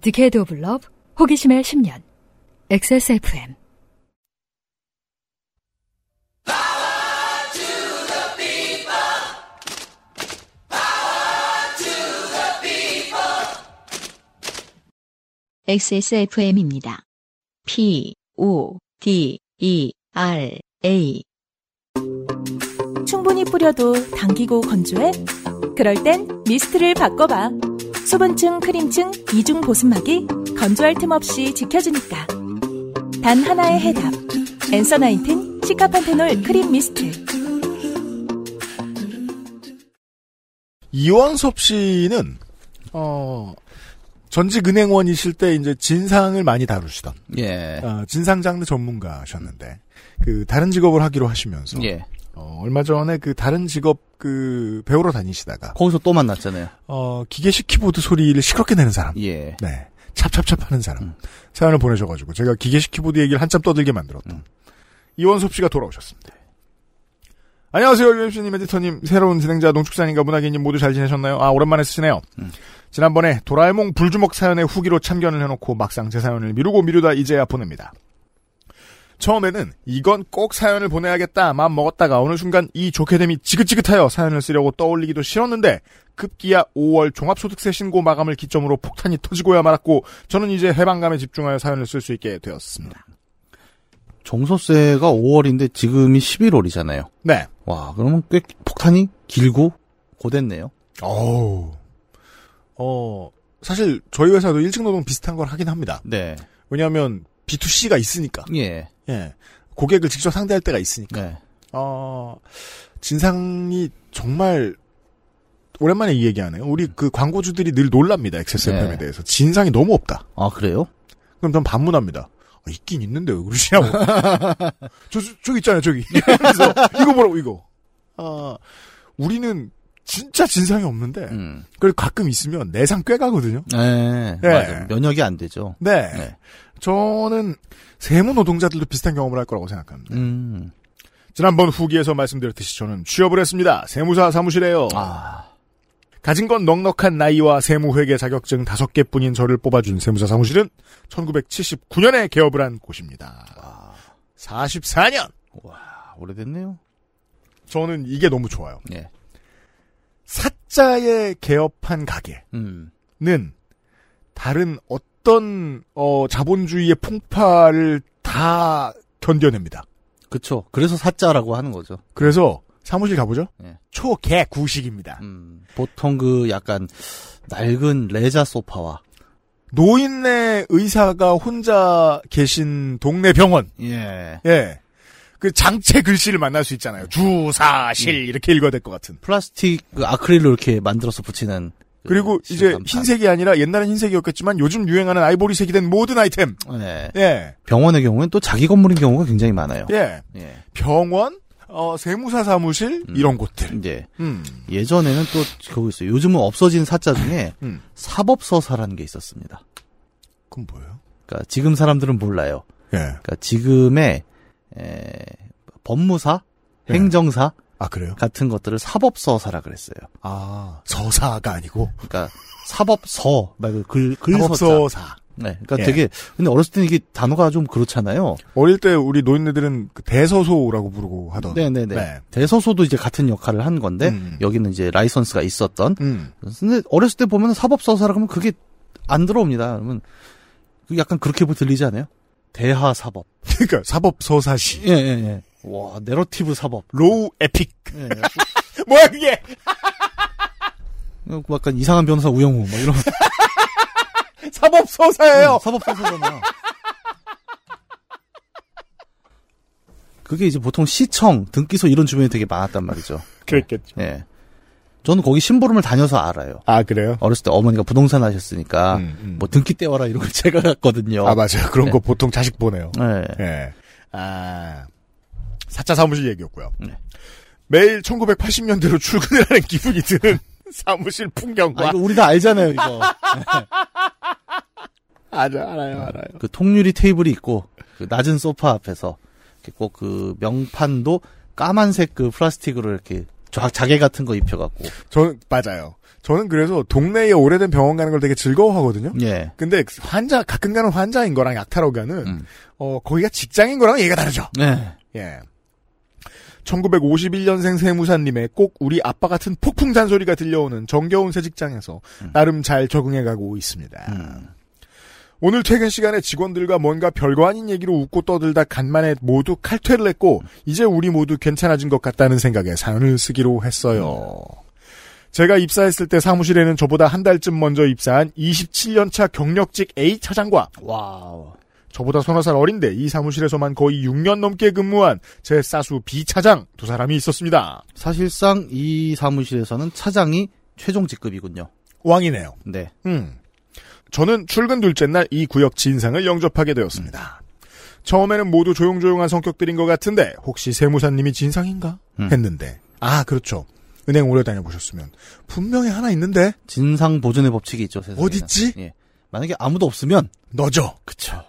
디케이드 오브 러브 호기심의 10년 XSFM XSFM입니다. P, O, D, E, R, A. 충분히 뿌려도 당기고 건조해? 그럴 땐 미스트를 바꿔봐. 수분층, 크림층, 이중 보습막이 건조할 틈 없이 지켜주니까. 단 하나의 해답. 엔서 나인틴 시카판테놀 크림 미스트. 이원섭 씨는 어 전직 은행원이실 때 이제 진상을 많이 다루시던 예. 어, 진상 장르 전문가셨는데 그 다른 직업을 하기로 하시면서 예. 어, 얼마 전에 그 다른 직업 그 배우러 다니시다가 거기서 또 만났잖아요. 어 기계식 키보드 소리를 시끄럽게 내는 사람, 예. 네 찹찹찹 하는 사람 음. 사연을 보내셔 가지고 제가 기계식 키보드 얘기를 한참 떠들게 만들었던 음. 이원섭 씨가 돌아오셨습니다. 안녕하세요, UMC님, 에디터님, 새로운 진행자 농축산인가 문학인님 모두 잘 지내셨나요? 아, 오랜만에 쓰시네요. 음. 지난번에 도라에몽 불주먹 사연의 후기로 참견을 해놓고 막상 제 사연을 미루고 미루다 이제야 보냅니다. 처음에는 이건 꼭 사연을 보내야겠다 마음 먹었다가 어느 순간 이 좋게 됨이 지긋지긋하여 사연을 쓰려고 떠올리기도 싫었는데 급기야 5월 종합소득세 신고 마감을 기점으로 폭탄이 터지고야 말았고 저는 이제 해방감에 집중하여 사연을 쓸 수 있게 되었습니다. 종소세가 5월인데 지금이 11월이잖아요. 네. 와, 그러면 꽤 폭탄이 길고 고됐네요. 어우. 어, 사실 저희 회사도 일찍 노동 비슷한 걸 하긴 합니다. 네. 왜냐하면 B2C가 있으니까. 예. 예. 고객을 직접 상대할 때가 있으니까. 네. 어, 진상이 정말 오랜만에 이 얘기하네요. 우리 그 광고주들이 늘 놀랍니다. XSFM에 네. 대해서. 진상이 너무 없다. 아, 그래요? 그럼 전 반문합니다. 아, 있긴 있는데 왜 그러시냐고. 저, 저, 저기 있잖아요, 저기. 그래서 이거 보라고, 이거. 아, 우리는 진짜 진상이 없는데, 음. 그걸 가끔 있으면 내상 꽤 가거든요. 네. 네. 맞아. 면역이 안 되죠. 네. 네. 저는 세무 노동자들도 비슷한 경험을 할 거라고 생각합니다. 음. 지난번 후기에서 말씀드렸듯이 저는 취업을 했습니다. 세무사 사무실에요. 아. 가진 건 넉넉한 나이와 세무회계 자격증 다섯 개뿐인 저를 뽑아준 세무사 사무실은 1979년에 개업을 한 곳입니다. 44년. 와, 오래됐네요. 저는 이게 너무 좋아요. 예. 사자에 개업한 가게는 음. 다른 어떤 어, 자본주의의 풍파를 다 견뎌냅니다. 그쵸. 그래서 사자라고 하는 거죠. 그래서 사무실 가보죠. 예. 초개 구식입니다. 음. 보통 그 약간 낡은 레자 소파와 노인네 의사가 혼자 계신 동네 병원. 예. 예. 그 장체 글씨를 만날 수 있잖아요. 주사실 이렇게 읽어야 될 것 같은. 플라스틱 그 아크릴로 이렇게 만들어서 붙이는 그 그리고 이제 시간판. 흰색이 아니라 옛날엔 흰색이었겠지만 요즘 유행하는 아이보리색이 된 모든 아이템. 예. 예. 병원의 경우엔 또 자기 건물인 경우가 굉장히 많아요. 예. 예. 병원, 어, 세무사 사무실 음. 이런 곳들. 이제 음. 예전에는 또 그거 있어요. 요즘은 없어진 사자 중에 음. 사법서사라는 게 있었습니다. 그건 뭐예요? 그러니까 지금 사람들은 몰라요. 예. 그러니까 지금의 에, 법무사, 네. 행정사 아, 그래요? 같은 것들을 사법서사라 그랬어요. 아, 서사가 아니고. 그러니까 사법서 말고 글 글서자. 사법서사. 네. 그러니까 예. 되게 근데 어렸을 때는 이게 단어가 좀 그렇잖아요. 어릴 때 우리 노인네들은 그 대서소라고 부르고 하던. 네네네. 네. 대서소도 이제 같은 역할을 한 건데 음. 여기는 이제 라이선스가 있었던. 음. 근데 어렸을 때 보면 사법서사라 그러면 그게 안 들어옵니다. 그러면 그 약간 그렇게 들리지 않아요? 대하사법. 그러니까 사법서사시. 예, 예, 예. 와, 내러티브 사법. law epic. 예. 뭐야, 그게? 어, 약간 이상한 변호사 우영우, 막 이런. 사법서사예요. 사법서사잖아요. 그게 이제 보통 시청, 등기소 이런 주변에 되게 많았단 말이죠. 그랬겠죠. 예. 저는 거기 심부름을 다녀서 알아요. 아, 그래요? 어렸을 때 어머니가 부동산 하셨으니까, 음, 음. 뭐 등기 떼와라 이런 걸 제가 갔거든요. 아, 맞아요. 그런 네. 거 보통 자식 보내요. 예. 예. 아, 사차 사무실 얘기였고요. 네. 매일 1980년대로 출근을 하는 기분이 드는 사무실 풍경과. 아, 이거 우리 다 알잖아요, 이거. 알아, 알아요, 알아요. 그 통유리 테이블이 있고, 그 낮은 소파 앞에서, 꼭 그 명판도 까만색 그 플라스틱으로 이렇게 자, 자개 같은 거 입혀갖고. 저는, 맞아요. 저는 그래서 동네에 오래된 병원 가는 걸 되게 즐거워하거든요. 예. 근데 환자 가끔 가는 환자인 거랑 약타로 가는 음. 어 거기가 직장인 거랑 얘기가 다르죠. 네. 예. 1951년생 세무사님의 꼭 우리 아빠 같은 폭풍 잔소리가 들려오는 정겨운 새 직장에서 나름 잘 적응해가고 있습니다. 음. 오늘 퇴근 시간에 직원들과 뭔가 별거 아닌 얘기로 웃고 떠들다 간만에 모두 칼퇴를 했고 이제 우리 모두 괜찮아진 것 같다는 생각에 사연을 쓰기로 했어요. 제가 입사했을 때 사무실에는 저보다 한 달쯤 먼저 입사한 27년차 경력직 A 차장과 와우. 저보다 서너 살 어린데 이 사무실에서만 거의 6년 넘게 근무한 제 사수 B 차장 두 사람이 있었습니다. 사실상 이 사무실에서는 차장이 최종 직급이군요. 왕이네요. 네. 음. 저는 출근 둘째 날 이 구역 진상을 영접하게 되었습니다. 처음에는 모두 조용조용한 성격들인 것 같은데 혹시 세무사님이 진상인가 음. 했는데 아 그렇죠. 은행 오래 다녀보셨으면 분명히 하나 있는데 진상 보존의 법칙이 있죠. 세상에. 어딨지? 예. 만약에 아무도 없으면 너죠. 그쵸.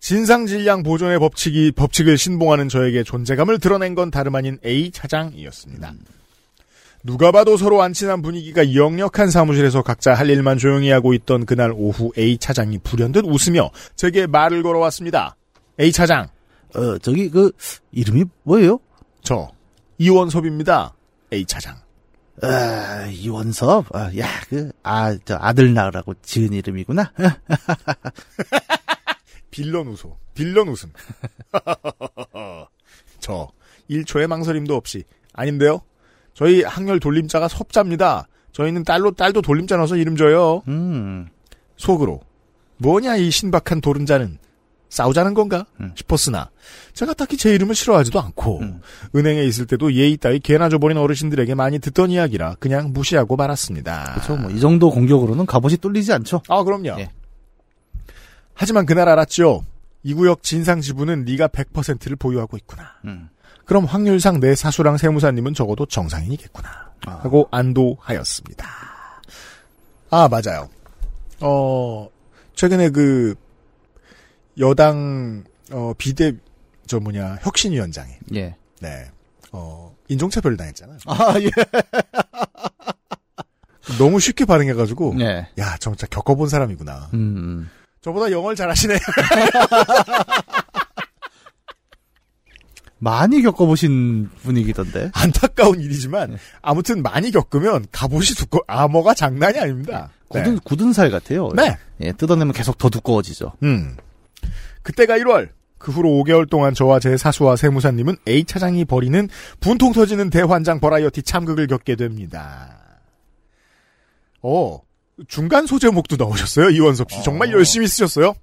진상 질량 보존의 법칙이 법칙을 신봉하는 저에게 존재감을 드러낸 건 다름 아닌 A 차장이었습니다. 누가 봐도 서로 안 친한 분위기가 역력한 사무실에서 각자 할 일만 조용히 하고 있던 그날 오후 A 차장이 불현듯 웃으며 제게 말을 걸어왔습니다. A 차장, 어, 저기 그 이름이 뭐예요? 저 이원섭입니다. A 차장. 아, 이원섭. 아, 야, 그 아, 저 아들 낳으라고 지은 이름이구나. 빌런 웃어. 빌런 웃음. 저 1초의 망설임도 없이 아닌데요. 저희 학렬 돌림자가 섭자입니다. 저희는 딸로 딸도 돌림자 넣어서 이름 줘요. 음. 속으로 뭐냐 이 신박한 도른자는 싸우자는 건가 음. 싶었으나 제가 딱히 제 이름을 싫어하지도 않고 음. 은행에 있을 때도 예의 따위 개나 줘버린 어르신들에게 많이 듣던 이야기라 그냥 무시하고 말았습니다. 그렇죠. 뭐 이 정도 공격으로는 갑옷이 뚫리지 않죠. 아 그럼요. 예. 하지만 그날 알았죠. 이 구역 진상 지분은 네가 100%를 보유하고 있구나. 음. 그럼 확률상 내 사수랑 세무사님은 적어도 정상인이겠구나. 아. 하고 안도하였습니다. 아, 맞아요. 어, 최근에 그, 여당, 어, 비대, 저 뭐냐, 혁신위원장이, 예. 네, 어, 인종차별 당했잖아요. 아, 예. 너무 쉽게 반응해가지고, 네. 야, 진짜 겪어본 사람이구나. 음. 저보다 영어를 잘하시네. 많이 겪어보신 분위기던데. 안타까운 일이지만, 네. 아무튼 많이 겪으면 갑옷이 두꺼, 암호가 장난이 아닙니다. 굳은, 굳은 살 같아요. 네. 예, 뜯어내면 계속 더 두꺼워지죠. 음. 그때가 1월. 그 후로 5개월 동안 저와 제 사수와 세무사님은 A 차장이 벌이는 분통 터지는 대환장 버라이어티 참극을 겪게 됩니다. 어, 중간 소제목도 넣으셨어요, 이원섭 씨. 정말 어. 열심히 쓰셨어요.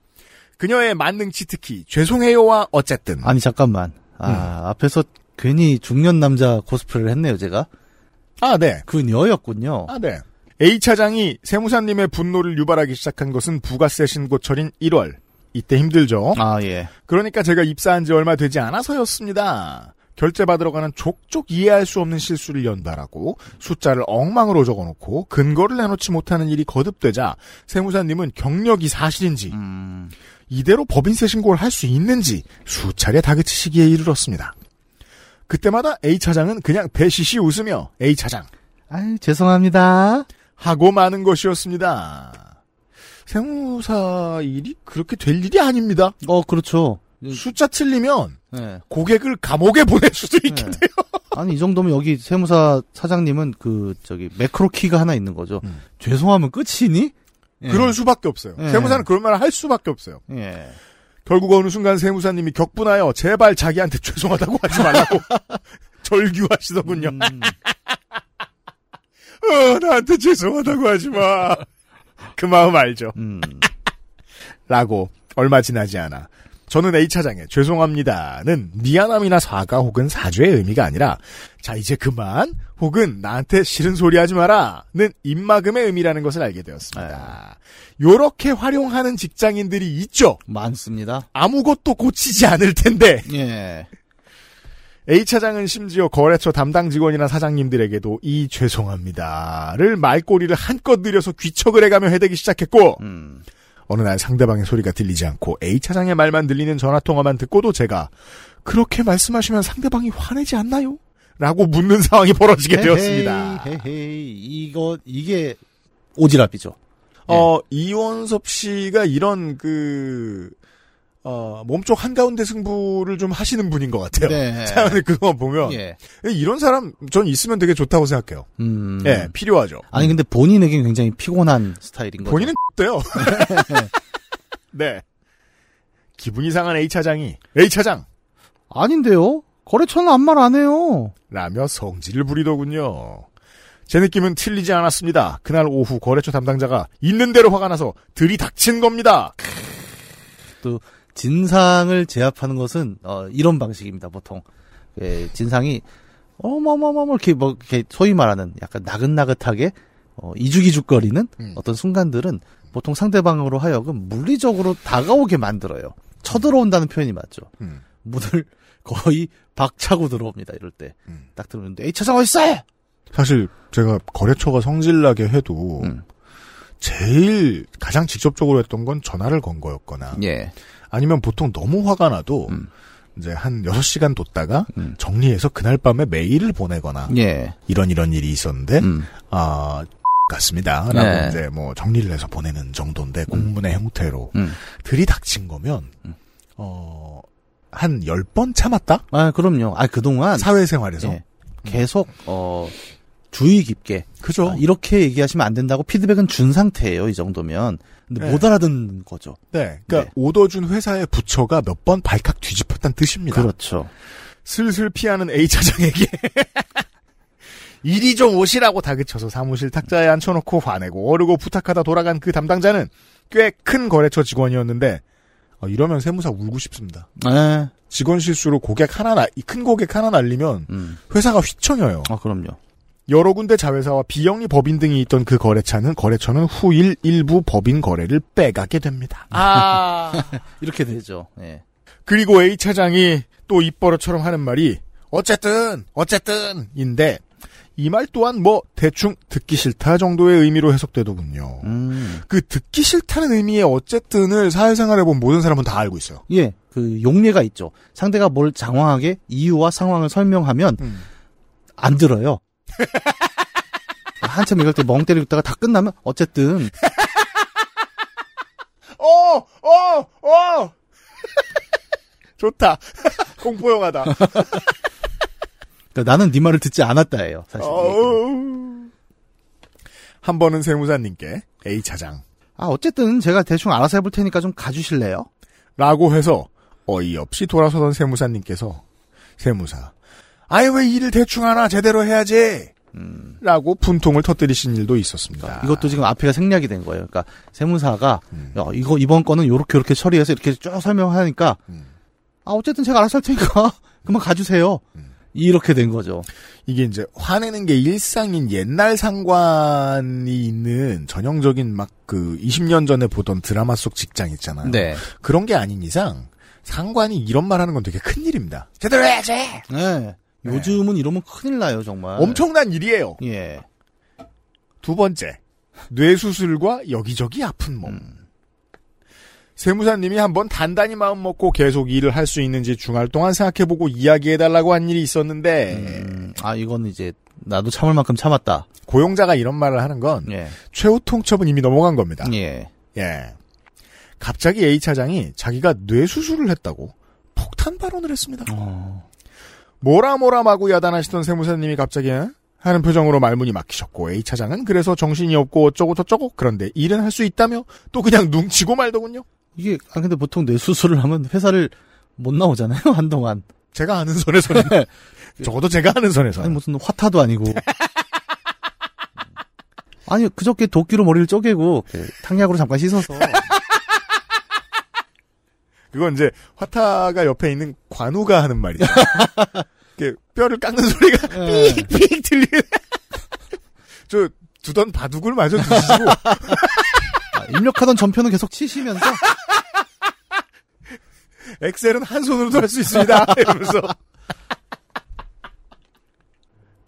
그녀의 만능 치트키, 죄송해요와 어쨌든. 아니, 잠깐만. 아, 앞에서 괜히 중년 남자 코스프레를 했네요, 제가. 아, 네. 그녀였군요. 아, 네. A 차장이 세무사님의 분노를 유발하기 시작한 것은 부가세 신고철인 1월. 이때 힘들죠. 아, 예. 그러니까 제가 입사한 지 얼마 되지 않아서였습니다. 결제 받으러 가는 족족 이해할 수 없는 실수를 연발하고 숫자를 엉망으로 적어놓고 근거를 내놓지 못하는 일이 거듭되자 세무사님은 경력이 사실인지 음, 이대로 법인세 신고를 할 수 있는지 수차례 다그치시기에 이르렀습니다. 그때마다 A 차장은 그냥 배시시 웃으며 A 차장 아유, 죄송합니다. 하고 마는 것이었습니다. 세무사 일이 그렇게 될 일이 아닙니다. 어, 그렇죠. 숫자 틀리면 네. 고객을 감옥에 보낼 수도 네. 있겠네요. 아니, 이 정도면 여기 세무사 사장님은 그, 저기, 매크로 키가 하나 있는 거죠. 음. 죄송하면 끝이니? 예. 그럴 수밖에 없어요. 예. 세무사는 그런 말을 할 수밖에 없어요. 예. 결국 어느 순간 세무사님이 격분하여 제발 자기한테 죄송하다고 하지 말라고 절규하시더군요. 음, 어, 나한테 죄송하다고 하지 마. 그 마음 알죠. 음. 라고 얼마 지나지 않아. 저는 A 차장의 죄송합니다는 미안함이나 사과 혹은 사죄의 의미가 아니라 자 이제 그만 혹은 나한테 싫은 소리 하지 마라는 입막음의 의미라는 것을 알게 되었습니다. 요렇게 활용하는 직장인들이 있죠. 많습니다. 아무것도 고치지 않을 텐데 예. A 차장은 심지어 거래처 담당 직원이나 사장님들에게도 이 죄송합니다를 말꼬리를 한껏 들여서 귀척을 해가며 해대기 시작했고 음. 어느 날 상대방의 소리가 들리지 않고 A 차장의 말만 들리는 전화 통화만 듣고도 제가 그렇게 말씀하시면 상대방이 화내지 않나요? 라고 묻는 상황이 벌어지게 되었습니다. 헤헤이. 이거 이게 오지랖이죠. 어, 이원섭 씨가 이런 그, 어, 몸쪽 한가운데 승부를 좀 하시는 분인 것 같아요. 네. 사연을 그거 보면. 예. 이런 사람, 전 있으면 되게 좋다고 생각해요. 음. 예, 필요하죠. 아니 근데 본인에겐 굉장히 피곤한 스타일인 거죠. 본인은 돼요. 네. 기분 이 상한 A차장이, A차장! 아닌데요? 거래처는 아무 말 안 해요. 라며 성질을 부리더군요. 제 느낌은 틀리지 않았습니다. 그날 오후 거래처 담당자가 있는 대로 화가 나서 들이닥친 겁니다. 진상을 제압하는 것은 어, 이런 방식입니다. 보통 예, 진상이 어머머머머 이렇게 뭐 이렇게 소위 말하는 약간 나긋나긋하게 어, 이죽이죽거리는 음. 어떤 순간들은 보통 상대방으로 하여금 물리적으로 다가오게 만들어요. 쳐들어온다는 표현이 맞죠. 음. 문을 거의 박차고 들어옵니다. 이럴 때딱 음. 들어오는데 에이 차장 어딨어? 사실 제가 거래처가 성질나게 해도 음. 제일 가장 직접적으로 했던 건 전화를 건 거였거나 예. 아니면 보통 너무 화가 나도 음. 이제 한 6시간 뒀다가 음. 정리해서 그날 밤에 메일을 보내거나 예. 이런 이런 일이 있었는데 음. 아 같습니다. 라고 네. 이제 뭐 정리를 해서 보내는 정도인데 공문의 형태로 음. 들이닥친 거면 음. 어, 한 10번 참았다? 아 그럼요. 아 그동안 사회생활에서. 예. 계속 어 주의 깊게 그죠? 아, 이렇게 얘기하시면 안 된다고 피드백은 준 상태예요. 이 정도면 근데 네. 못 알아듣는 거죠. 네. 그러니까 네. 오더 준 회사의 부처가 몇 번 발칵 뒤집혔다는 뜻입니다. 그렇죠. 슬슬 피하는 A 차장에게 이리 좀 오시라고 다그쳐서 사무실 탁자에 앉혀놓고 화내고 어르고 부탁하다 돌아간 그 담당자는 꽤 큰 거래처 직원이었는데 어, 이러면 세무사 울고 싶습니다. 네. 직원 실수로 고객 하나 나, 큰 고객 하나 날리면 음. 회사가 휘청여요. 아 그럼요. 여러 군데 자회사와 비영리 법인 등이 있던 그 거래처는 거래처는 후일 일부 법인 거래를 빼가게 됩니다. 아 이렇게 되죠. 예. 그리고 A 차장이 또 입버릇처럼 하는 말이 어쨌든 어쨌든인데 이 말 또한 뭐 대충 듣기 싫다 정도의 의미로 해석되더군요. 음. 그 듣기 싫다는 의미의 어쨌든을 사회생활에 본 모든 사람은 다 알고 있어요. 예. 그 용례가 있죠. 상대가 뭘 장황하게 이유와 상황을 설명하면 안 들어요. 한참 이럴 때 멍 때리고 있다가 다 끝나면 어쨌든 어, 어, 어. 좋다. 공포 영화다. 그러니까 나는 네 말을 듣지 않았다예요. 사실. 한 번은 세무사님께 A 차장 아 어쨌든 제가 대충 알아서 해볼 테니까 좀 가주실래요? 라고 해서 어이없이 돌아서던 세무사님께서 세무사 아예 왜 일을 대충 하나 제대로 해야지 라고 분통을 터뜨리신 일도 있었습니다. 이것도 지금 앞에가 생략이 된 거예요. 그러니까 세무사가 음. 야, 이거 이번 건은 요렇게 요렇게 처리해서 이렇게 쭉 설명하니까 음. 아 어쨌든 제가 알아서 할 테니까 그만 가주세요. 음. 이렇게 된 거죠. 이게 이제 화내는 게 일상인 옛날 상관이 있는 전형적인 막 그 20년 전에 보던 드라마 속 직장 있잖아요. 네. 그런 게 아닌 이상 상관이 이런 말 하는 건 되게 큰 일입니다. 제대로 해야지! 네. 요즘은 이러면 큰일 나요 정말. 엄청난 일이에요. 예. 두 번째, 뇌수술과 여기저기 아픈 몸. 음. 세무사님이 한번 단단히 마음 먹고 계속 일을 할 수 있는지 중할 동안 생각해보고 이야기해달라고 한 일이 있었는데 음, 아 이건 이제 나도 참을 만큼 참았다. 고용자가 이런 말을 하는 건 예. 최후 통첩은 이미 넘어간 겁니다. 예. 예. 갑자기 A 차장이 자기가 뇌 수술을 했다고 폭탄 발언을 했습니다. 어. 뭐라 뭐라 마구 야단하시던 세무사님이 갑자기 에? 하는 표정으로 말문이 막히셨고 A 차장은 그래서 정신이 없고 어쩌고 저쩌고 그런데 일은 할 수 있다며 또 그냥 뭉치고 말더군요. 이게 아 근데 보통 뇌 수술을 하면 회사를 못 나오잖아요 한동안. 제가 아는 선에서는 적어도 제가 아는 선에서 아니 무슨 화타도 아니고. 아니 그저께 도끼로 머리를 쪼개고 그 탕약으로 잠깐 씻어서 그건 이제 화타가 옆에 있는 관우가 하는 말이죠. 이렇게 뼈를 깎는 소리가 예. 삑삑 들리는. 저 두던 바둑을 마저 드시고 아, 입력하던 전표는 계속 치시면서 엑셀은 한 손으로도 할 수 있습니다. 이러면서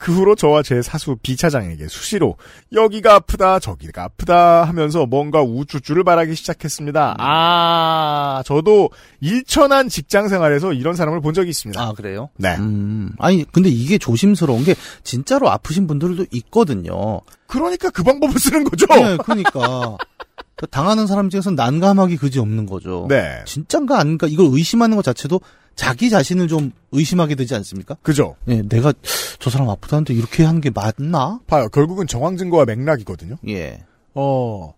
그 후로 저와 제 사수 B 차장에게 수시로 여기가 아프다 저기가 아프다 하면서 뭔가 우쭈쭈를 말하기 시작했습니다. 아 저도 일천한 직장 생활에서 이런 사람을 본 적이 있습니다. 아 그래요? 네. 음, 아니 근데 이게 조심스러운 게 진짜로 아프신 분들도 있거든요. 그러니까 그 방법을 쓰는 거죠. 네, 그러니까 그 당하는 사람 중에서 난감하기 그지 없는 거죠. 네. 진짠가 아닌가 이걸 의심하는 것 자체도 자기 자신을 좀 의심하게 되지 않습니까? 그죠. 예, 내가 저 사람 아프다는데 이렇게 하는 게 맞나? 봐요. 결국은 정황 증거와 맥락이거든요. 예. 어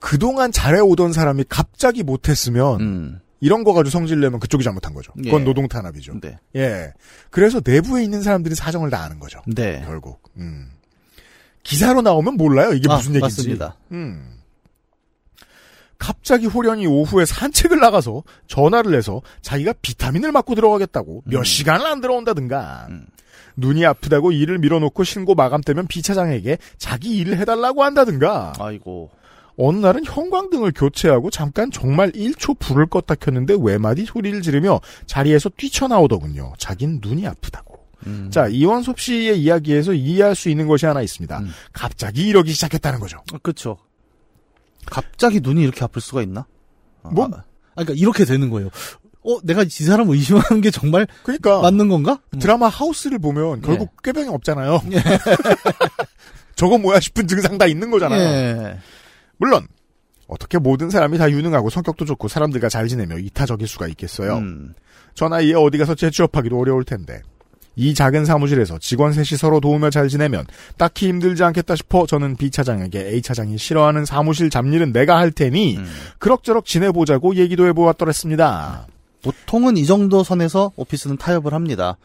그동안 잘해오던 사람이 갑자기 못했으면 음. 이런 거 가지고 성질 내면 그쪽이 잘못한 거죠. 그건 예. 노동 탄압이죠. 네. 예. 그래서 내부에 있는 사람들이 사정을 다 아는 거죠. 네. 결국. 음. 기사로 나오면 몰라요. 이게 아, 무슨 얘기인지. 맞습니다. 음. 갑자기 호련이 오후에 산책을 나가서 전화를 해서 자기가 비타민을 맞고 들어가겠다고 몇 음. 시간을 안 들어온다든가 음. 눈이 아프다고 일을 밀어놓고 신고 마감 때면 비차장에게 자기 일을 해달라고 한다든가 아이고. 어느 날은 형광등을 교체하고 잠깐 정말 1초 불을 껐다 켰는데 외마디 소리를 지르며 자리에서 뛰쳐나오더군요. 자긴 눈이 아프다고. 음. 자, 이원섭 씨의 이야기에서 이해할 수 있는 것이 하나 있습니다. 음. 갑자기 이러기 시작했다는 거죠. 아, 그쵸. 갑자기 눈이 이렇게 아플 수가 있나? 아, 뭐? 아, 그러니까 이렇게 되는 거예요. 어, 내가 이 사람 의심하는 게 정말 그러니까 맞는 건가? 드라마 하우스를 보면 결국 예. 꾀병이 없잖아요. 저거 뭐야 싶은 증상 다 있는 거잖아요. 예. 물론 어떻게 모든 사람이 다 유능하고 성격도 좋고 사람들과 잘 지내며 이타적일 수가 있겠어요. 음. 저 나이에 어디 가서 재취업하기도 어려울 텐데 이 작은 사무실에서 직원 셋이 서로 도우며 잘 지내면 딱히 힘들지 않겠다 싶어 저는 B 차장에게 A 차장이 싫어하는 사무실 잡일은 내가 할 테니 음. 그럭저럭 지내보자고 얘기도 해보았더랬습니다. 보통은 이 정도 선에서 오피스는 타협을 합니다.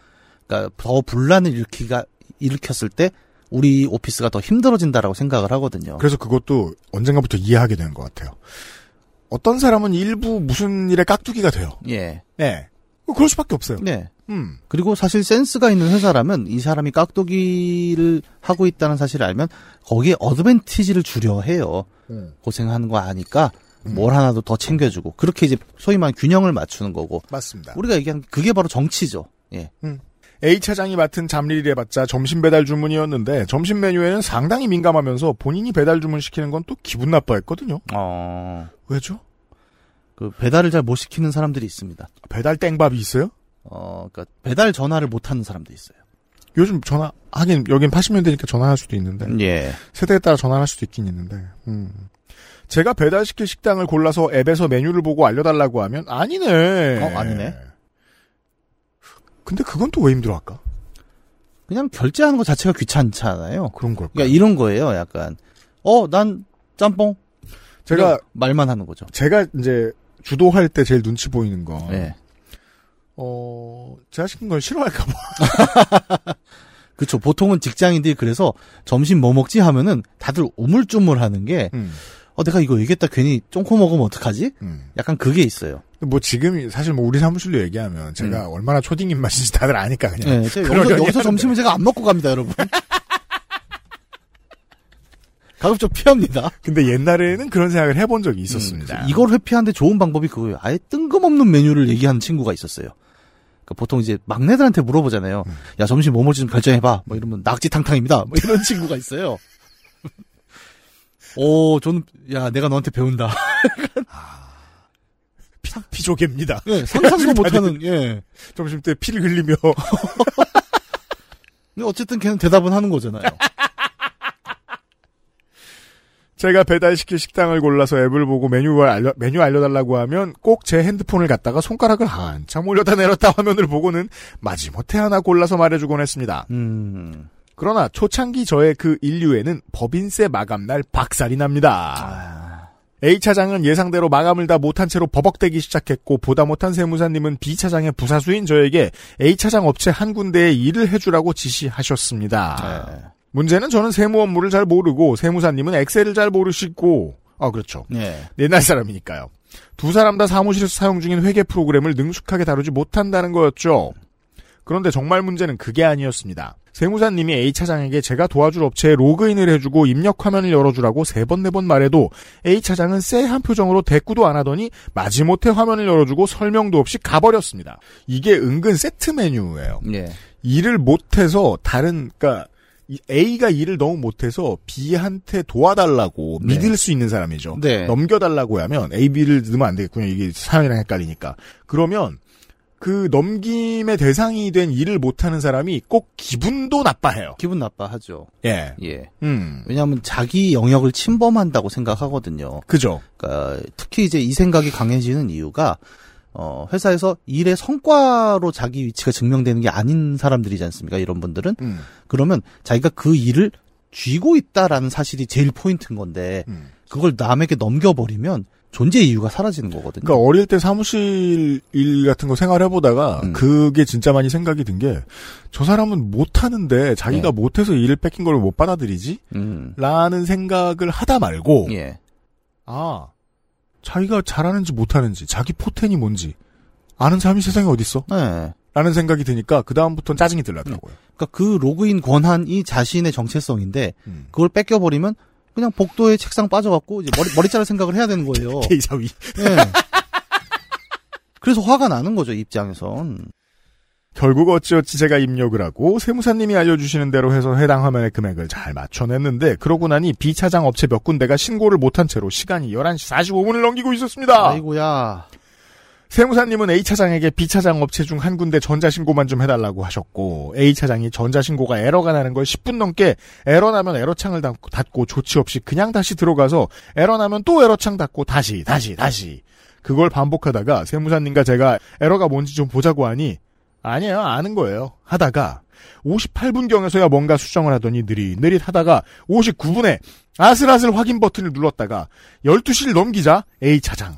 그러니까 더 분란을 일으키가 일으켰을 때 우리 오피스가 더 힘들어진다라고 생각을 하거든요. 그래서 그것도 언젠가부터 이해하게 되는 것 같아요. 어떤 사람은 일부 무슨 일에 깍두기가 돼요. 예. 네. 그럴 수밖에 없어요. 네. 음. 그리고 사실 센스가 있는 회사라면 이 사람이 깍두기를 하고 있다는 사실을 알면 거기에 어드밴티지를 주려 해요. 음. 고생하는 거 아니까 뭘 하나도 더 챙겨주고 그렇게 이제 소위 말하는 균형을 맞추는 거고 맞습니다. 우리가 얘기하는 그게 바로 정치죠. 예. A 차장이 맡은 잡일이래봤자 점심 배달 주문이었는데 점심 메뉴에는 상당히 민감하면서 본인이 배달 주문 시키는 건 또 기분 나빠했거든요. 어. 왜죠? 그 배달을 잘 못 시키는 사람들이 있습니다. 배달 땡밥이 있어요? 어, 그러니까 배달 전화를 못 하는 사람도 있어요. 요즘 전화 하긴 여긴 80년대니까 전화할 수도 있는데 예. 세대에 따라 전화할 수도 있긴 있는데. 음. 제가 배달시킬 식당을 골라서 앱에서 메뉴를 보고 알려달라고 하면 아니네. 어, 아니네. 근데 그건 또 왜 힘들어할까? 그냥 결제하는 것 자체가 귀찮잖아요. 그런 걸까? 그러니까 이런 거예요. 약간 어, 난 짬뽕. 제가 말만 하는 거죠. 제가 이제 주도할 때 제일 눈치 보이는 거. 예. 어, 제가 시킨 걸 싫어할까봐. 그렇죠. 보통은 직장인들이 그래서 점심 뭐 먹지 하면은 다들 우물쭈물 하는 게 음, 어, 내가 이거 얘기했다 괜히 쫑코 먹으면 어떡하지? 음. 약간 그게 있어요. 뭐 지금 사실 뭐 우리 사무실로 얘기하면 제가 얼마나 초딩 입맛인지 다들 아니까 그냥. 그러려니 여기서, 여기서. 점심을 제가 안 먹고 갑니다, 여러분. 가급적 피합니다. 근데 옛날에는 그런 생각을 해본 적이 있었습니다. 음, 이걸 회피하는데 좋은 방법이 그거예요. 아예 뜬금없는 메뉴를 얘기하는 친구가 있었어요. 그러니까 보통 이제 막내들한테 물어보잖아요. 음. 야 점심 뭐 먹지 좀 결정해봐. 뭐 이러면 낙지탕탕입니다. 뭐 이런 친구가 있어요. 오, 저는 야 내가 너한테 배운다. 피, 피조개입니다. 예, 상상도 못하는. 예. 점심 때 피를 흘리며 근데 어쨌든 걔는 대답은 하는 거잖아요. 제가 배달시킬 식당을 골라서 앱을 보고 메뉴를 알려, 메뉴 알려달라고 하면 꼭 제 핸드폰을 갖다가 손가락을 한참 올렸다 내렸다 화면을 보고는 마지못해 하나 골라서 말해주곤 했습니다. 음. 그러나 초창기 저의 그 인류에는 법인세 마감날 박살이 납니다. 아, A 차장은 예상대로 마감을 다 못한 채로 버벅대기 시작했고 보다 못한 세무사님은 B 차장의 부사수인 저에게 A 차장 업체 한 군데에 일을 해주라고 지시하셨습니다. 네. 문제는 저는 세무 업무를 잘 모르고 세무사님은 엑셀을 잘 모르시고 아 그렇죠. 예. 옛날 사람이니까요. 두 사람 다 사무실에서 사용 중인 회계 프로그램을 능숙하게 다루지 못한다는 거였죠. 그런데 정말 문제는 그게 아니었습니다. 세무사님이 A 차장에게 제가 도와줄 업체에 로그인을 해주고 입력 화면을 열어주라고 세 번 네 번 말해도 A 차장은 쎄한 표정으로 대꾸도 안 하더니 마지못해 화면을 열어주고 설명도 없이 가버렸습니다. 이게 은근 세트 메뉴예요. 예. 일을 못해서 다른 그러니까 이 A가 일을 너무 못해서 B한테 도와달라고 네. 믿을 수 있는 사람이죠. 네. 넘겨달라고 하면 A, B를 넣으면 안 되겠군요. 이게 사연이랑 헷갈리니까. 그러면 그 넘김의 대상이 된 일을 못하는 사람이 꼭 기분도 나빠해요. 기분 나빠하죠. 예. 예. 음. 왜냐하면 자기 영역을 침범한다고 생각하거든요. 그죠. 그러니까 특히 이제 이 생각이 강해지는 이유가 어, 회사에서 일의 성과로 자기 위치가 증명되는 게 아닌 사람들이지 않습니까? 이런 분들은 음. 그러면 자기가 그 일을 쥐고 있다라는 사실이 제일 포인트인 건데 음. 그걸 남에게 넘겨버리면 존재 이유가 사라지는 거거든요. 그러니까 어릴 때 사무실 일 같은 거 생활해보다가 음. 그게 진짜 많이 생각이 든 게 저 사람은 못하는데 자기가 네. 못해서 일을 뺏긴 걸 못 받아들이지? 음. 라는 생각을 하다 말고 예. 아 자기가 잘하는지 못하는지 자기 포텐이 뭔지 아는 사람이 세상에 어딨어? 네. 라는 생각이 드니까 그 다음부터는 짜증이 들더라고요. 그러니까 그 로그인 권한이 자신의 정체성인데 음. 그걸 뺏겨 버리면 그냥 복도에 책상 빠져갖고 이제 머리 머리 자를 생각을 해야 되는 거예요. K사위. 예. 그래서 화가 나는 거죠 입장에선. 결국 어찌어찌 제가 입력을 하고 세무사님이 알려주시는 대로 해서 해당 화면의 금액을 잘 맞춰냈는데 그러고 나니 B차장 업체 몇 군데가 신고를 못한 채로 시간이 11시 45분을 넘기고 있었습니다. 아이고야. 세무사님은 A차장에게 B차장 업체 중 한 군데 전자신고만 좀 해달라고 하셨고 A차장이 전자신고가 에러가 나는 걸 10분 넘게 에러 나면 에러창을 닫고 조치 없이 그냥 다시 들어가서 에러 나면 또 에러창 닫고 다시 다시 다시 그걸 반복하다가 세무사님과 제가 에러가 뭔지 좀 보자고 하니 아니에요 아는 거예요 하다가 58분경에서야 뭔가 수정을 하더니 느릿느릿 하다가 59분에 아슬아슬 확인 버튼을 눌렀다가 12시를 넘기자 A차장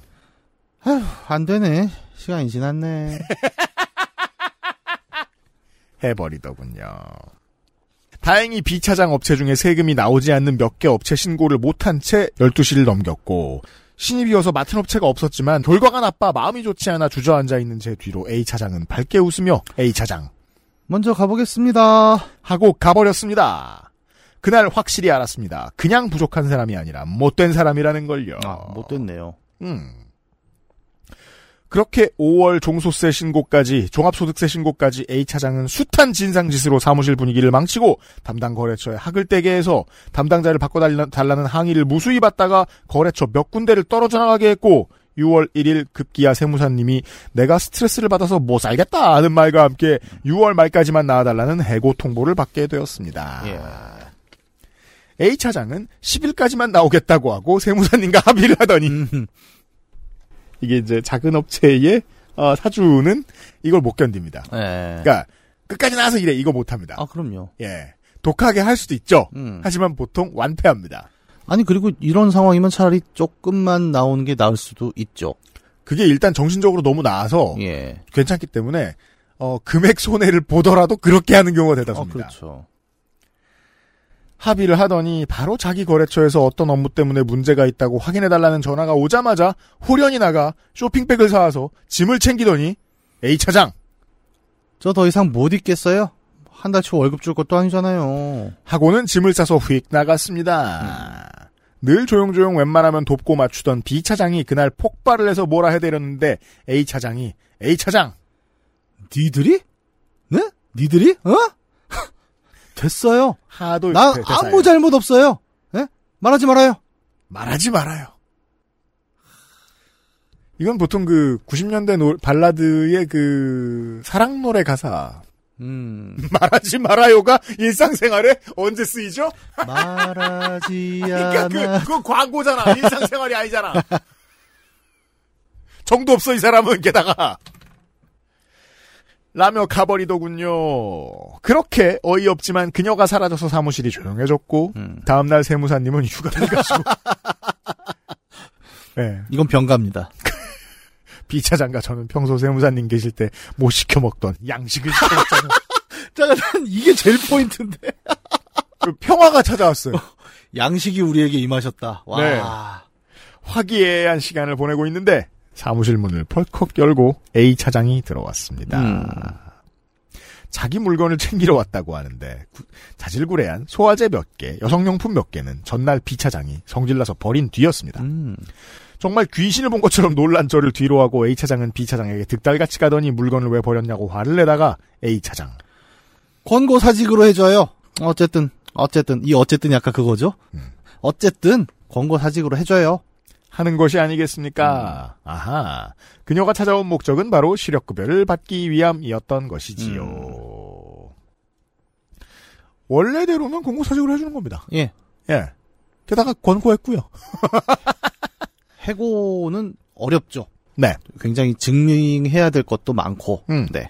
안 되네. 시간이 지났네. 해버리더군요. 다행히 B차장 업체 중에 세금이 나오지 않는 몇 개 업체 신고를 못한 채 12시를 넘겼고 신입이어서 맡은 업체가 없었지만 결과가 나빠 마음이 좋지 않아 주저앉아 있는 제 뒤로 A차장은 밝게 웃으며 A차장 먼저 가보겠습니다. 하고 가버렸습니다. 그날 확실히 알았습니다. 그냥 부족한 사람이 아니라 못된 사람이라는 걸요. 아, 못 됐네요. 음. 그렇게 5월 종소세 신고까지 종합소득세 신고까지 A 차장은 숱한 진상짓으로 사무실 분위기를 망치고 담당 거래처에 학을 떼게 해서 담당자를 바꿔달라는 항의를 무수히 받다가 거래처 몇 군데를 떨어져 나가게 했고 6월 1일 급기야 세무사님이 내가 스트레스를 받아서 못 살겠다 하는 말과 함께 6월 말까지만 나와달라는 해고 통보를 받게 되었습니다. 예. A 차장은 10일까지만 나오겠다고 하고 세무사님과 합의를 하더니 음, 이게 이제 작은 업체의 어, 사주는 이걸 못 견딥니다. 예. 그러니까 끝까지 나와서 이래 이거 못 합니다. 아, 그럼요. 예. 독하게 할 수도 있죠. 음. 하지만 보통 완패합니다. 아니, 그리고 이런 상황이면 차라리 조금만 나오는 게 나을 수도 있죠. 그게 일단 정신적으로 너무 나아서 예. 괜찮기 때문에 어, 금액 손해를 보더라도 그렇게 하는 경우가 어, 대다수입니다. 그렇죠. 합의를 하더니 바로 자기 거래처에서 어떤 업무 때문에 문제가 있다고 확인해달라는 전화가 오자마자 호련히 나가 쇼핑백을 사와서 짐을 챙기더니 A 차장 저 더 이상 못 있겠어요? 한 달치 월급 줄 것도 아니잖아요. 하고는 짐을 싸서 휙 나갔습니다. 늘 조용조용 웬만하면 돕고 맞추던 B 차장이 그날 폭발을 해서 뭐라 해대렸는데 A 차장이 A 차장 니들이? 네? 니들이? 어? 됐어요. 하도 나 대-. 아무 잘못 없어요. 예? 말하지 말아요. 말하지 말아요. 이건 보통 그 90년대 노- 발라드의 그 사랑 노래 가사 음. 말하지 말아요가 일상생활에 언제 쓰이죠? 말하지 그러니까 그 않아. 그거 광고잖아. 일상생활이 아니잖아. 정도 없어 이 사람은 게다가 라며 가버리더군요. 그렇게 어이없지만 그녀가 사라져서 사무실이 조용해졌고 음. 다음날 세무사님은 휴가를 가시고 네, 이건 병갑니다. B 차장과 저는 평소 세무사님 계실 때 못 시켜 먹던 양식을 시켜 먹잖아요. 자, 난 이게 제일 포인트인데. 그 평화가 찾아왔어요. 양식이 우리에게 임하셨다. 와. 네. 화기애애한 시간을 보내고 있는데 사무실 문을 펄컥 열고 A 차장이 들어왔습니다. 음. 자기 물건을 챙기러 왔다고 하는데 구- 자질구레한 소화제 몇 개, 여성용품 몇 개는 전날 B 차장이 성질나서 버린 뒤였습니다. 음. 정말 귀신을 본 것처럼 놀란 저를 뒤로 하고 A 차장은 B 차장에게 득달같이 가더니 물건을 왜 버렸냐고 화를 내다가 A 차장 권고 사직으로 해줘요. 어쨌든 어쨌든 이 어쨌든 약간 그거죠. 음. 어쨌든 권고 사직으로 해줘요. 하는 것이 아니겠습니까? 아하. 그녀가 찾아온 목적은 바로 시력급여를 받기 위함이었던 것이지요. 원래대로면 공고사직으로 해주는 겁니다. 예. 예. 게다가 권고했고요. 해고는 어렵죠. 네. 굉장히 증명해야 될 것도 많고. 음. 네.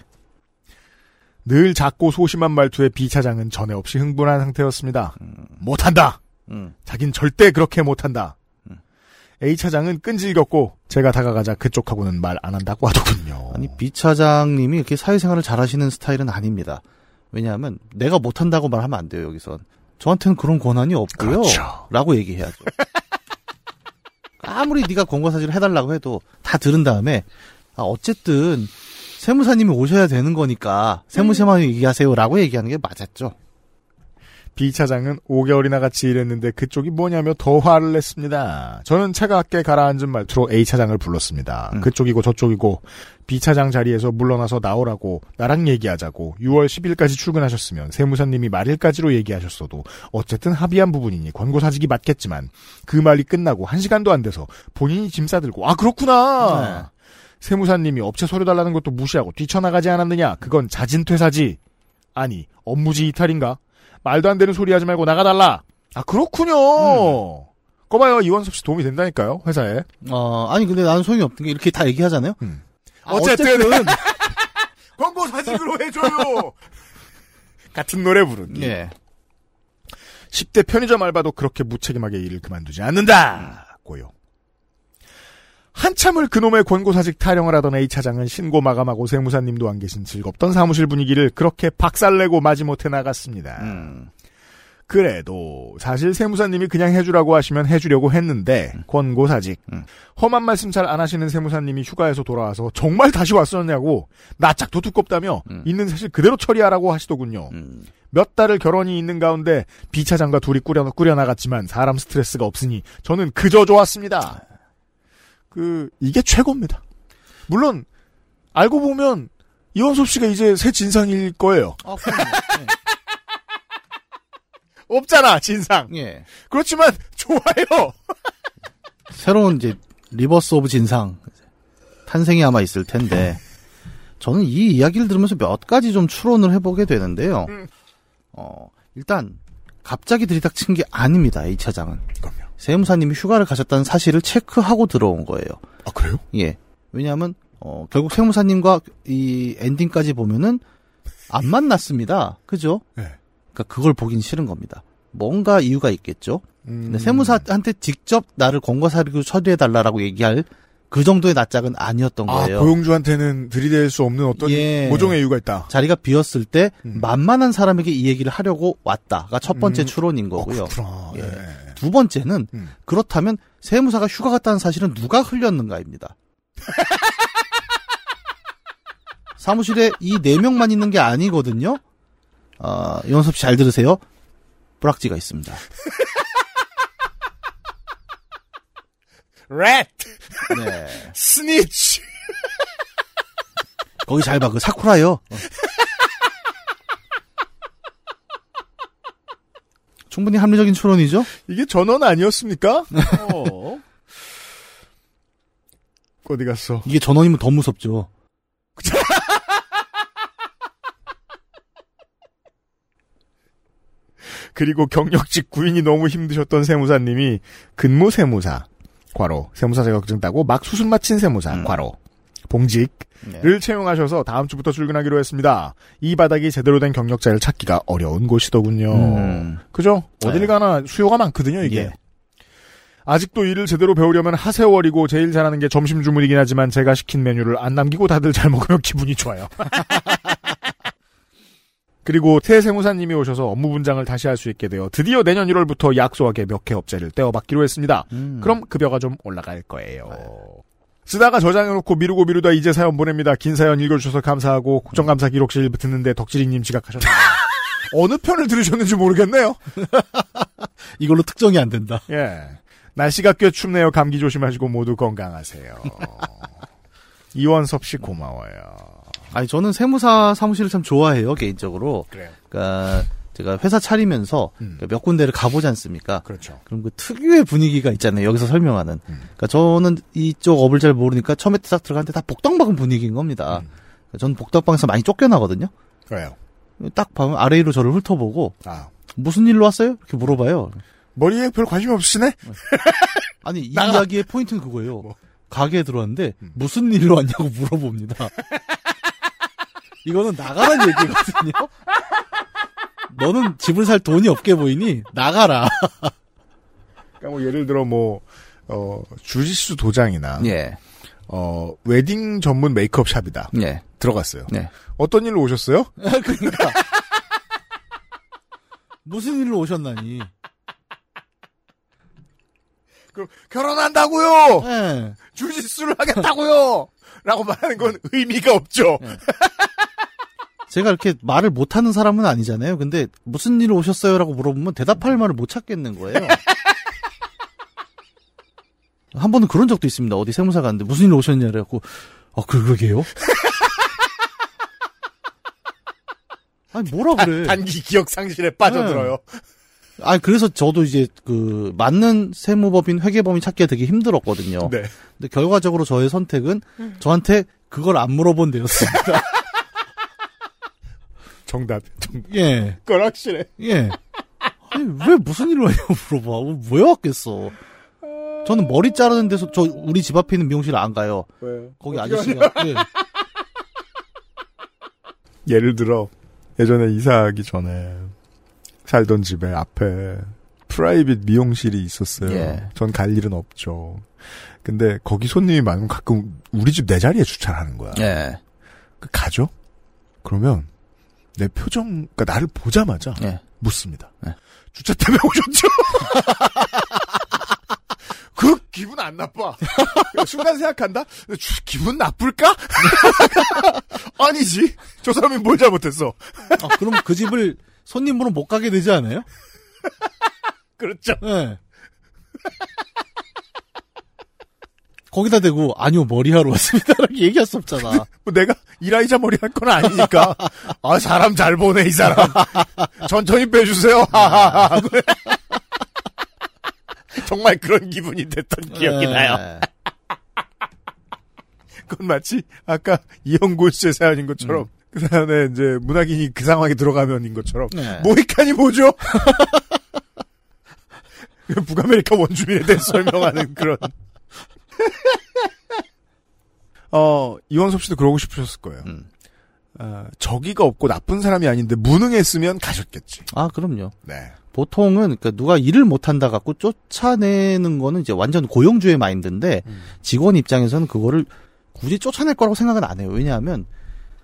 늘 작고 소심한 말투의 B 차장은 전에 없이 흥분한 상태였습니다. 못한다. 음. 자긴 절대 그렇게 못한다. A 차장은 끈질겼고 제가 다가가자 그쪽하고는 말 안 한다고 하더군요. 아니 B 차장님이 이렇게 사회생활을 잘하시는 스타일은 아닙니다. 왜냐하면 내가 못한다고 말하면 안 돼요 여기선. 저한테는 그런 권한이 없고요. 그렇죠. 라고 얘기해야죠. 아무리 네가 권고사직을 해달라고 해도 다 들은 다음에 아, 어쨌든 세무사님이 오셔야 되는 거니까 세무사만 얘기하세요라고 얘기하는 게 맞았죠. B 차장은 5개월이나 같이 일했는데 그쪽이 뭐냐며 더 화를 냈습니다. 저는 차갑게 가라앉은 말투로 A 차장을 불렀습니다. 음. 그쪽이고 저쪽이고 B 차장 자리에서 물러나서 나오라고 나랑 얘기하자고 6월 10일까지 출근하셨으면 세무사님이 말일까지로 얘기하셨어도 어쨌든 합의한 부분이니 권고 사직이 맞겠지만 그 말이 끝나고 1시간도 안 돼서 본인이 짐 싸들고 아 그렇구나. 세무사님이 업체 서류 달라는 것도 무시하고 뛰쳐나가지 않았느냐? 그건 자진퇴사지. 아니, 업무지 이탈인가? 말도 안 되는 소리 하지 말고 나가달라. 아, 그렇군요. 거봐요, 이원섭 씨 도움이 된다니까요, 회사에. 어 아니 근데 나는 소용이 없는 게 이렇게 다 얘기하잖아요. 음. 아, 어쨌든. 어쨌든 광고 사직으로 해줘요! 같은 노래 부르기. 예. 10대 편의점 알바도 그렇게 무책임하게 일을 그만두지 않는다고요. 한참을 그놈의 권고사직 타령을 하던 A 차장은 신고 마감하고 세무사님도 안 계신 즐겁던 사무실 분위기를 그렇게 박살내고 마지못해 나갔습니다. 음. 그래도 사실 세무사님이 그냥 해주라고 하시면 해주려고 했는데 권고사직 음. 험한 말씀 잘 안 하시는 세무사님이 휴가에서 돌아와서 정말 다시 왔었냐고 낯짝도 두껍다며 음. 있는 사실 그대로 처리하라고 하시더군요. 음. 몇 달을 결혼이 있는 가운데 B 차장과 둘이 꾸려 꾸려 나갔지만 사람 스트레스가 없으니 저는 그저 좋았습니다. 그 이게 최고입니다. 물론 알고 보면 이원섭 씨가 이제 새 진상일 거예요. 아. 없잖아 진상. 예. 예. 그렇지만 좋아요. 새로운 이제 rebirth of 진상 탄생이 아마 있을 텐데 저는 이 이야기를 들으면서 몇 가지 좀 추론을 해보게 되는데요. 음. 어, 일단 갑자기 들이닥친 게 아닙니다. 이 차장은 그럼요. 세무사님이 휴가를 가셨다는 사실을 체크하고 들어온 거예요. 아 그래요? 예. 왜냐하면 어, 결국 세무사님과 이 엔딩까지 보면은 안 만났습니다. 그죠? 네. 그러니까 그걸 보긴 싫은 겁니다. 뭔가 이유가 있겠죠. 음. 근데 세무사한테 직접 나를 권고사리로 처리해 달라라고 얘기할 그 정도의 낯짝은 아니었던 아 거예요. 고용주한테는 들이댈 수 없는 어떤 예. 모종의 이유가 있다. 자리가 비었을 때 음. 만만한 사람에게 이 얘기를 하려고 왔다가 첫 번째 음. 추론인 어, 거고요. 그렇구나. 예. 네. 두 번째는 음. 그렇다면 세무사가 휴가 갔다는 사실은 누가 흘렸는가입니다. 사무실에 이 네 명만 있는 게 아니거든요. 아, 연섭 씨잘 들으세요. 브락지가 있습니다. 렛 네. 스니치. 거기 잘 봐. 그 사쿠라요. 어. 충분히 합리적인 추론이죠? 이게 전원 아니었습니까? 어. 어디 갔어? 이게 전원이면 더 무섭죠. 그리고 경력직 구인이 너무 힘드셨던 세무사님이 근무 세무사 과로 세무사 자격증 따고 막 수술 마친 세무사 음. 과로 봉직을 네. 채용하셔서 다음 주부터 출근하기로 했습니다. 이 바닥이 제대로 된 경력자를 찾기가 어려운 곳이더군요. 음. 그죠? 어딜 네. 가나 수요가 많거든요, 이게. 예. 아직도 일을 제대로 배우려면 하세월이고 제일 잘하는 게 점심 주문이긴 하지만 제가 시킨 메뉴를 안 남기고 다들 잘 먹으면 기분이 좋아요. 그리고 태세무사님이 오셔서 업무 분장을 다시 할 수 있게 되어 드디어 내년 1월부터 약소하게 몇 개 업체를 떼어받기로 했습니다. 음. 그럼 급여가 좀 올라갈 거예요. 쓰다가 저장해놓고 미루고 미루다 이제 사연 보냅니다. 긴 사연 읽어주셔서 감사하고 국정감사 기록실 듣는데 덕질이님 지각하셨네요. 어느 편을 들으셨는지 모르겠네요. 이걸로 특정이 안 된다. 예. 날씨가 꽤 춥네요. 감기 조심하시고 모두 건강하세요. 이원섭 씨 고마워요. 아니 저는 세무사 사무실을 참 좋아해요 개인적으로. 그래요. 그러니까 제가 회사 차리면서 음. 몇 군데를 가보지 않습니까? 그렇죠. 그럼 그 특유의 분위기가 있잖아요. 여기서 설명하는. 음. 그러니까 저는 이쪽 업을 잘 모르니까 처음에 딱 들어갔는데 다 복당방 분위기인 겁니다. 음. 그러니까 저는 복당방에서 많이 쫓겨나거든요. 그래요. 딱 보면 아래로 저를 훑어보고 아. 무슨 일로 왔어요? 이렇게 물어봐요. 머리에 별 관심 없으시네? 아니 이 나가. 이야기의 포인트는 그거예요. 뭐. 가게에 들어왔는데 음. 무슨 일로 왔냐고 물어봅니다. 이거는 나가란 얘기거든요. 너는 집을 살 돈이 없게 보이니 나가라. 그러니까 뭐 예를 들어 뭐, 어, 주짓수 도장이나, 예, 어, 웨딩 전문 메이크업 샵이다. 예, 들어갔어요. 네. 어떤 일로 오셨어요? 그러니까 무슨 일로 오셨나니? 그럼 결혼한다고요! 예. 주짓수를 하겠다고요! 라고 말하는 건 의미가 없죠. 제가 이렇게 말을 못하는 사람은 아니잖아요. 근데 무슨 일로 오셨어요라고 물어보면 대답할 말을 못 찾겠는 거예요. 한 번은 그런 적도 있습니다. 어디 세무사 갔는데 무슨 일로 오셨냐 그래갖고 아 그러게요. 아니 뭐라 그래. 단기 기억 상실에 빠져들어요. 아니 그래서 저도 이제 그 맞는 세무법인 회계법인 찾기가 되게 힘들었거든요. 네. 근데 결과적으로 저의 선택은 저한테 그걸 안 물어본 데였습니다. 정답. 정, 예. 그건 확실해. 예. 아니, 왜 무슨 일로 왔냐고 물어봐. 왜 왔겠어. 저는 머리 자르는 데서 저 우리 집 앞에 있는 미용실 안 가요. 왜요? 거기 아저씨가 예. 예를 들어 예전에 이사하기 전에 살던 집에 앞에 프라이빗 미용실이 있었어요. 예. 전갈 일은 없죠. 근데 거기 손님이 많으면 가끔 우리 집 내 자리에 주차를 하는 거야. 예. 그 가죠? 그러면 내 표정, 그러니까 나를 보자마자 예. 묻습니다. 네. 주차 때문에 오셨죠? 그 기분 안 나빠. 순간 생각한다? 주- 기분 나쁠까? 아니지. 저 사람이 뭘 잘못했어. 아, 그럼 그 집을 손님으로 못 가게 되지 않아요? 그렇죠. 예. 거기다 대고 아니요 머리 하러 왔습니다. 이렇게 얘기할 수 없잖아. 뭐 내가 이라이자 머리 할 건 아니니까. 아, 사람 잘 보네, 이 사람. 천천히 빼주세요. 정말 그런 기분이 됐던 기억이 예. 나요. 그건 마치 아까 이영곤 씨의 사연인 것처럼 그 사연에 이제 문학인이 그 상황에 들어가면인 것처럼 네. 모히칸이 뭐죠? 북아메리카 원주민에 대해 설명하는 그런. 어 이원섭 씨도 그러고 싶으셨을 거예요. 음. 아, 적의가 없고 나쁜 사람이 아닌데 무능했으면 가셨겠지. 아 그럼요. 네. 보통은 그러니까 누가 일을 못한다 갖고 쫓아내는 거는 이제 완전 고용주의 마인드인데 음. 직원 입장에서는 그거를 굳이 쫓아낼 거라고 생각은 안 해요. 왜냐하면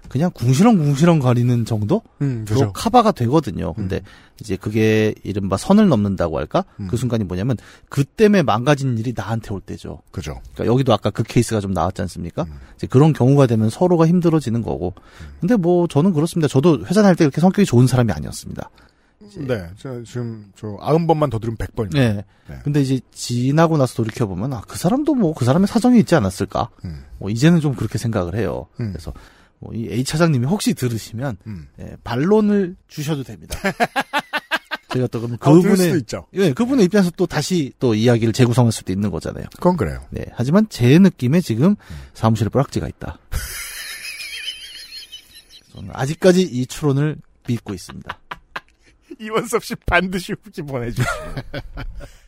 그냥 궁시렁궁시렁 거리는 정도? 음, 로 커버가 되거든요. 근데 이제 그게 이른바 선을 넘는다고 할까? 음. 그 순간이 뭐냐면 그 때문에 망가진 일이 나한테 올 때죠. 그죠. 그러니까 여기도 아까 그 케이스가 좀 나왔지 않습니까? 음. 이제 그런 경우가 되면 서로가 힘들어지는 거고. 근데 뭐 저는 그렇습니다. 저도 회사 다닐 때 그렇게 성격이 좋은 사람이 아니었습니다. 네. 저 지금 저 아흔 번만 더 들으면 백 번입니다. 네. 네. 근데 이제 지나고 나서 돌이켜 보면 아 그 사람도 뭐 그 사람의 사정이 있지 않았을까? 음. 뭐 이제는 좀 그렇게 생각을 해요. 음. 그래서 뭐 이 A 차장님이 혹시 들으시면 음. 예, 반론을 주셔도 됩니다. 제가 또 그러면 아, 그분의. 예, 그분의 입장에서 또 다시 또 이야기를 재구성할 수도 있는 거잖아요. 그건 그래요. 네. 하지만 제 느낌에 지금 사무실에 뿌락지가 있다. 저는 아직까지 이 추론을 믿고 있습니다. 이원섭 씨 반드시 후기 보내주시고.